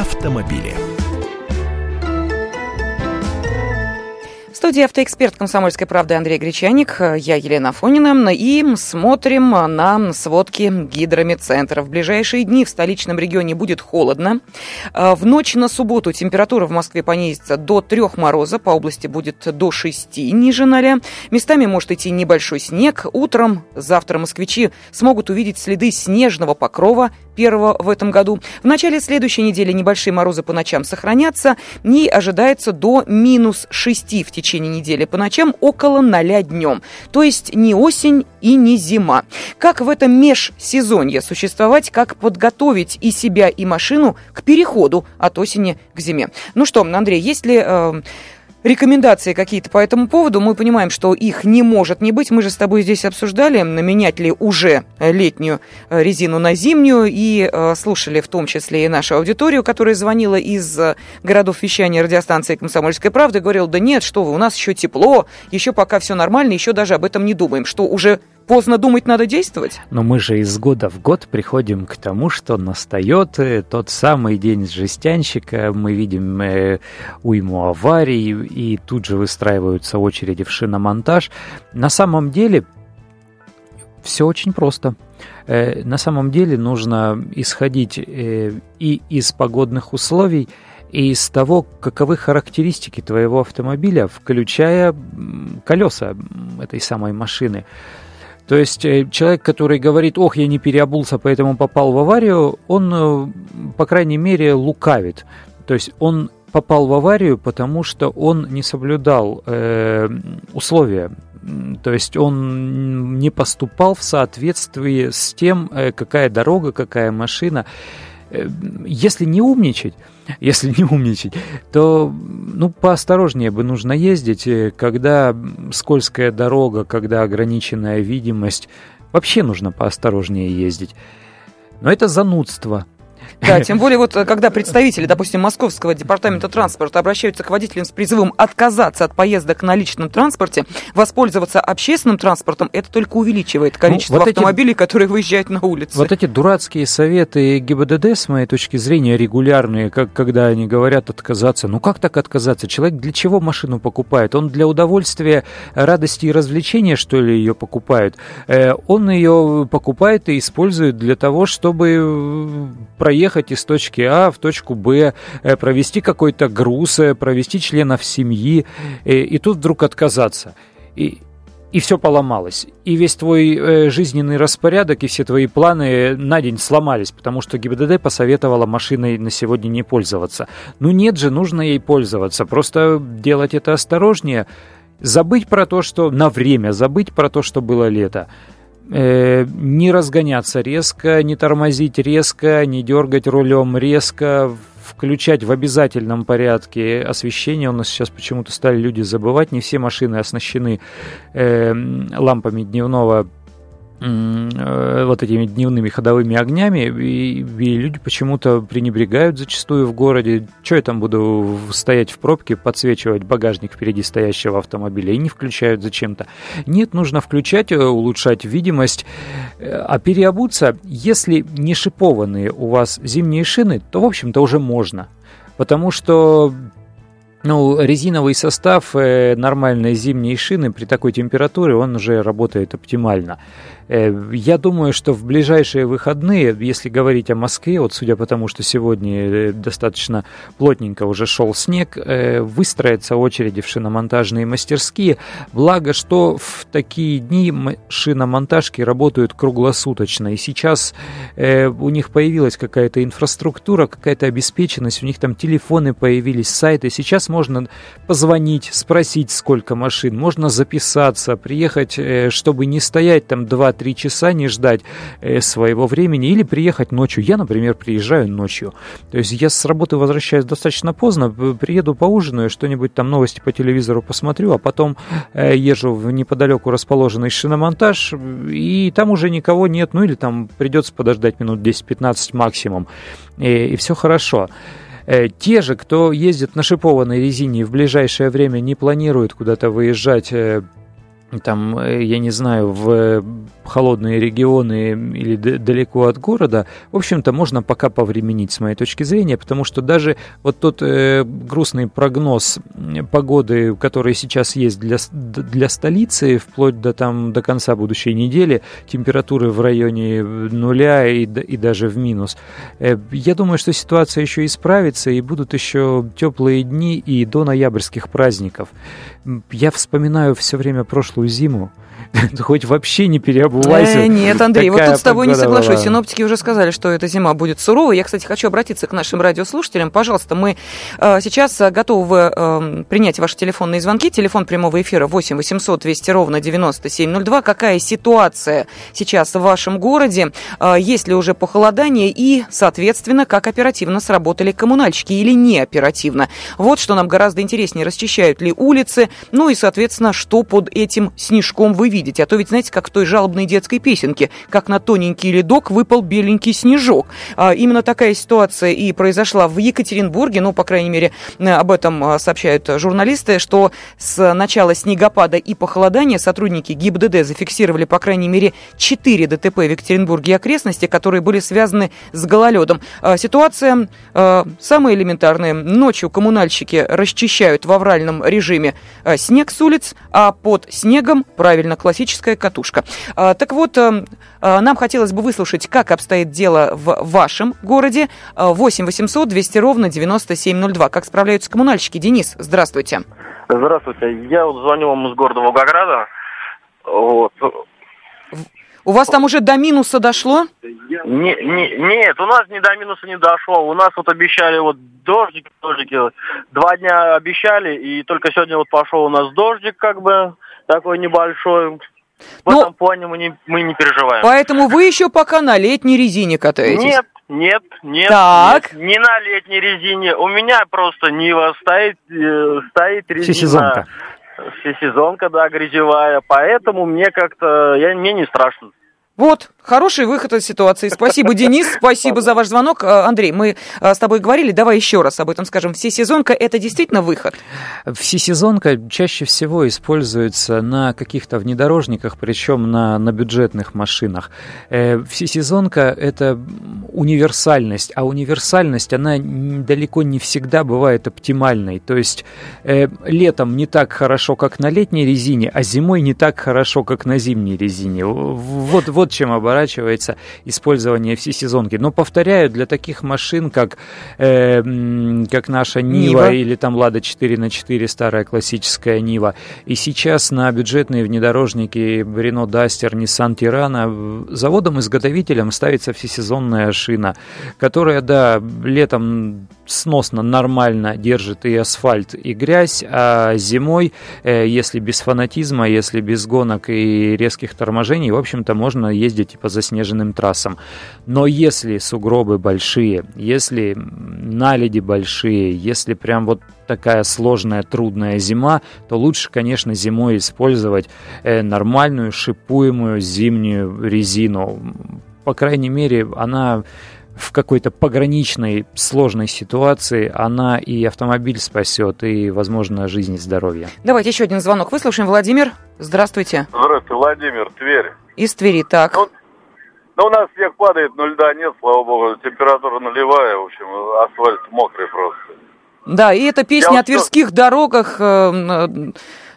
автомобили. студии автоэксперт «Комсомольской правды» Андрей Гречаник, я Елена Фонина, и смотрим на сводки гидромедцентра. В ближайшие дни в столичном регионе будет холодно. А, в ночь на субботу температура в Москве понизится до 3 мороза, по области будет до 6 ниже 0. Местами может идти небольшой снег. Утром завтра москвичи смогут увидеть следы снежного покрова первого в этом году. В начале следующей недели небольшие морозы по ночам сохранятся и ожидается до минус 6 в течение недели, по ночам около 0 днем. То есть не осень и не зима. Как в этом межсезонье существовать, как подготовить и себя, и машину к переходу от осени к зиме? Ну что, Андрей, есть ли... Э, рекомендации какие-то по этому поводу. Мы понимаем, что их не может не быть. Мы же с тобой здесь обсуждали, наменять ли уже летнюю э, резину на зимнюю. И э, слушали в том числе и нашу аудиторию, которая звонила из э, городов вещания радиостанции «Комсомольская правда». Говорил, да нет, что вы, у нас еще тепло, еще пока все нормально, еще даже об этом не думаем. Что уже поздно думать, надо действовать. Но мы же из года в год приходим к тому, что настает э, тот самый день жестянщика, мы видим э, уйму аварий, и тут же выстраиваются очереди в шиномонтаж. На самом деле все очень просто. Э, на самом деле нужно исходить э, и из погодных условий, и из того, каковы характеристики твоего автомобиля, включая колеса этой самой машины. То есть э, человек, который говорит, ох, я не переобулся, поэтому попал в аварию, он, э, по крайней мере, лукавит. То есть он попал в аварию, потому что он не соблюдал э, условия. То есть он не поступал в соответствии с тем, э, какая дорога, какая машина. Если не умничать, если не умничать, то ну, поосторожнее бы нужно ездить, э, когда скользкая дорога, когда ограниченная видимость. Вообще нужно поосторожнее ездить. Но это занудство – да, тем более вот когда представители, допустим, Московского департамента транспорта обращаются к водителям с призывом отказаться от поездок на личном транспорте, воспользоваться общественным транспортом, это только увеличивает ну, количество ну, вот автомобилей, эти, которые выезжают на улицы. Вот эти дурацкие советы ГИБДД, с моей точки зрения, регулярные, как, когда они говорят отказаться. Ну как так отказаться? Человек для чего машину покупает? Он для удовольствия, радости и развлечения, что ли, ее покупает? Э, он ее покупает и использует для того, чтобы проехать доехать из точки А в точку Б, э, провести какой-то груз, э, провести членов семьи, э, и тут вдруг отказаться. И, и все поломалось. И весь твой жизненный распорядок и все твои планы на день сломались, потому что ГИБДД посоветовала машиной на сегодня не пользоваться. Ну нет же, нужно ей пользоваться, просто делать это осторожнее, забыть про то, что на время, забыть про то, что было лето э, не разгоняться резко, не тормозить резко, не дергать рулем резко, включать в обязательном порядке освещение. У нас сейчас почему-то стали люди забывать, не все машины оснащены э, лампами дневного вот этими дневными ходовыми огнями, и, и люди почему-то пренебрегают зачастую в городе. Что я там буду стоять в пробке, подсвечивать багажник впереди стоящего автомобиля, и не включают зачем-то. Нет, нужно включать, э, улучшать видимость, э, а переобуться, если не шипованные у вас зимние шины, то, в общем-то, уже можно. Потому что ну, резиновый состав э, нормальной зимней шины при такой температуре, он уже работает оптимально. Э, я думаю, что в ближайшие выходные, если говорить о Москве, вот судя по тому, что сегодня э, достаточно плотненько уже шел снег, э, выстроятся очереди в шиномонтажные мастерские. Благо, что в такие дни шиномонтажки работают круглосуточно. И сейчас у них появилась какая-то инфраструктура, какая-то обеспеченность, у них там телефоны появились, сайты. Сейчас можно позвонить, спросить, сколько машин, можно записаться, приехать, чтобы не стоять там 2 2-3 часа не ждать э, своего времени или приехать ночью. Я, например, приезжаю ночью. То есть я с работы возвращаюсь достаточно поздно, приеду поужинаю, что-нибудь там новости по телевизору посмотрю, а потом э, езжу в неподалеку расположенный шиномонтаж, и там уже никого нет, ну или там придется подождать минут 10-15 максимум, и, и все хорошо. Э, те же, кто ездит на шипованной резине и в ближайшее время не планирует куда-то выезжать там, э, я не знаю, в холодные регионы или далеко от города, в общем-то, можно пока повременить, с моей точки зрения, потому что даже вот тот э, грустный прогноз погоды, который сейчас есть для, для столицы, вплоть до, там, до конца будущей недели, температуры в районе нуля и, и даже в минус, э, я думаю, что ситуация еще исправится, и будут еще теплые дни и до ноябрьских праздников. Я вспоминаю все время прошлую зиму, хоть вообще не переобувайся. Э, нет, Андрей, вот тут с тобой не соглашусь. Синоптики уже сказали, что эта зима будет суровой. Я, кстати, хочу обратиться к нашим радиослушателям. Пожалуйста, мы э, сейчас готовы э, принять ваши телефонные звонки. Телефон прямого эфира 8 800 200 ровно 9702. Какая ситуация сейчас в вашем городе? Э, есть ли уже похолодание? И, соответственно, как оперативно сработали коммунальщики или не оперативно? Вот что нам гораздо интереснее. Расчищают ли улицы? Ну и, соответственно, что под этим снежком вы видите. А то ведь, знаете, как в той жалобной детской песенке, как на тоненький ледок выпал беленький снежок. А, именно такая ситуация и произошла в Екатеринбурге, ну, по крайней мере, об этом а, сообщают журналисты, что с начала снегопада и похолодания сотрудники ГИБДД зафиксировали, по крайней мере, 4 ДТП в Екатеринбурге и окрестности, которые были связаны с гололедом. А, ситуация самая элементарная. Ночью коммунальщики расчищают в авральном режиме снег с улиц, а под снегом, правильно, классическая катушка. А, так вот, э, э, нам хотелось бы выслушать, как обстоит дело в вашем городе. 8 800 200 ровно 9702. Как справляются коммунальщики? Денис, здравствуйте. Здравствуйте. Я вот звоню вам из города Волгограда. Вот. У вас там уже до минуса дошло? Не, не, нет, у нас не до минуса не дошло. У нас вот обещали вот дождики, дождики. Два дня обещали, и только сегодня вот пошел у нас дождик, как бы такой небольшой. В ну, этом плане мы не, мы не переживаем. Поэтому вы еще пока на летней резине катаетесь? Нет, нет, нет, так. нет, не на летней резине. У меня просто Нива стоит, э, стоит резина. Всесезонка. Всесезонка, да, грязевая. Поэтому мне как-то, я, мне не страшно. Вот, хороший выход из ситуации. Спасибо, Денис, спасибо за ваш звонок. А, Андрей, мы а, с тобой говорили, давай еще раз об этом скажем. Всесезонка – это действительно выход? Всесезонка чаще всего используется на каких-то внедорожниках, причем на, на бюджетных машинах. Э, всесезонка – это универсальность, а универсальность, она далеко не всегда бывает оптимальной. То есть э, летом не так хорошо, как на летней резине, а зимой не так хорошо, как на зимней резине. Вот, вот вот чем оборачивается использование всесезонки. Но повторяю, для таких машин, как, э, как наша Нива, Нива или там Лада 4 на 4 старая классическая Нива, и сейчас на бюджетные внедорожники Рено Дастер, Nissan Тирана заводом-изготовителем ставится всесезонная шина, которая, да, летом сносно, нормально держит и асфальт, и грязь, а зимой, э, если без фанатизма, если без гонок и резких торможений, в общем-то, можно ездить по заснеженным трассам. Но если сугробы большие, если наледи большие, если прям вот такая сложная, трудная зима, то лучше, конечно, зимой использовать э, нормальную шипуемую зимнюю резину. По крайней мере, она в какой-то пограничной сложной ситуации она и автомобиль спасет, и, возможно, жизнь и здоровье. Давайте еще один звонок выслушаем. Владимир, здравствуйте. Здравствуйте, Владимир, Тверь. Из Твери, так. Ну, ну, у нас снег падает, но льда нет, слава богу, температура нулевая, в общем, асфальт мокрый просто. Да, и эта песня Я о тверских что... дорогах, э,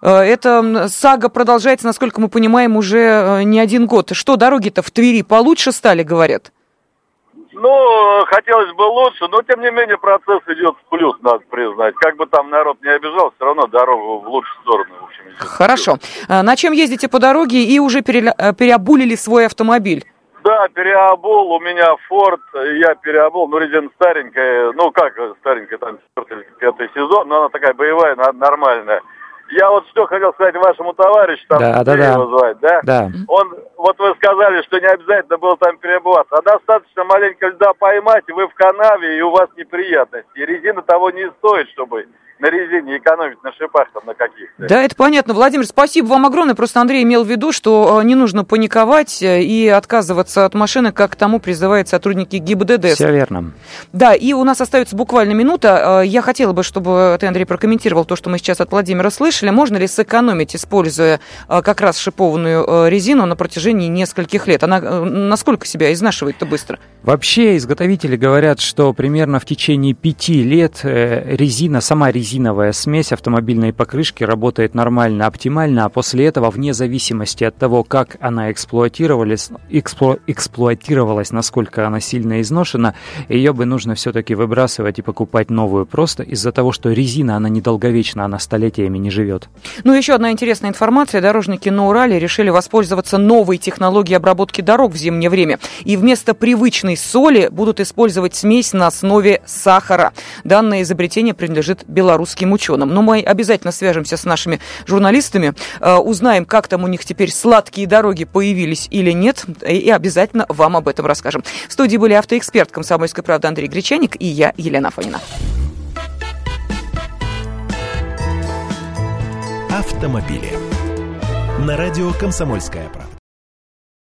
э, эта сага продолжается, насколько мы понимаем, уже э, не один год. Что, дороги-то в Твери получше стали, говорят? Ну, хотелось бы лучше, но тем не менее процесс идет в плюс, надо признать. Как бы там народ не обижал, все равно дорогу в лучшую сторону, в общем. Идет. Хорошо. А на чем ездите по дороге и уже пере... Э, переобулили свой автомобиль? Да, переобул, у меня Форд, я переобул, ну, резина старенькая, ну, как старенькая, там, четвертый или пятый сезон, но она такая боевая, нормальная. Я вот что хотел сказать вашему товарищу, там, да, да, да. его звать, да? Да. Он, вот вы сказали, что не обязательно было там перебываться, а достаточно маленько льда поймать, и вы в канаве, и у вас неприятности. И резина того не стоит, чтобы на резине экономить на шипах там на каких-то. Да, это понятно. Владимир, спасибо вам огромное. Просто Андрей имел в виду, что э, не нужно паниковать э, и отказываться от машины, как к тому призывают сотрудники ГИБДД. Все верно. Да, и у нас остается буквально минута. Э, я хотела бы, чтобы ты, Андрей, прокомментировал то, что мы сейчас от Владимира слышали можно ли сэкономить, используя как раз шипованную резину на протяжении нескольких лет? Она насколько себя изнашивает-то быстро? Вообще изготовители говорят, что примерно в течение пяти лет резина, сама резиновая смесь автомобильной покрышки работает нормально, оптимально, а после этого, вне зависимости от того, как она эксплуатировалась, эксплу, эксплуатировалась, насколько она сильно изношена, ее бы нужно все-таки выбрасывать и покупать новую, просто из-за того, что резина, она недолговечна, она столетиями не живет. Ну, еще одна интересная информация. Дорожники на Урале решили воспользоваться новой технологией обработки дорог в зимнее время. И вместо привычной соли будут использовать смесь на основе сахара. Данное изобретение принадлежит белорусским ученым. Но мы обязательно свяжемся с нашими журналистами, э, узнаем, как там у них теперь сладкие дороги появились или нет, и обязательно вам об этом расскажем. В студии были автоэксперт «Комсомольской правды» Андрей Гречаник и я, Елена Фонина. Автомобили. На радио «Комсомольская правда».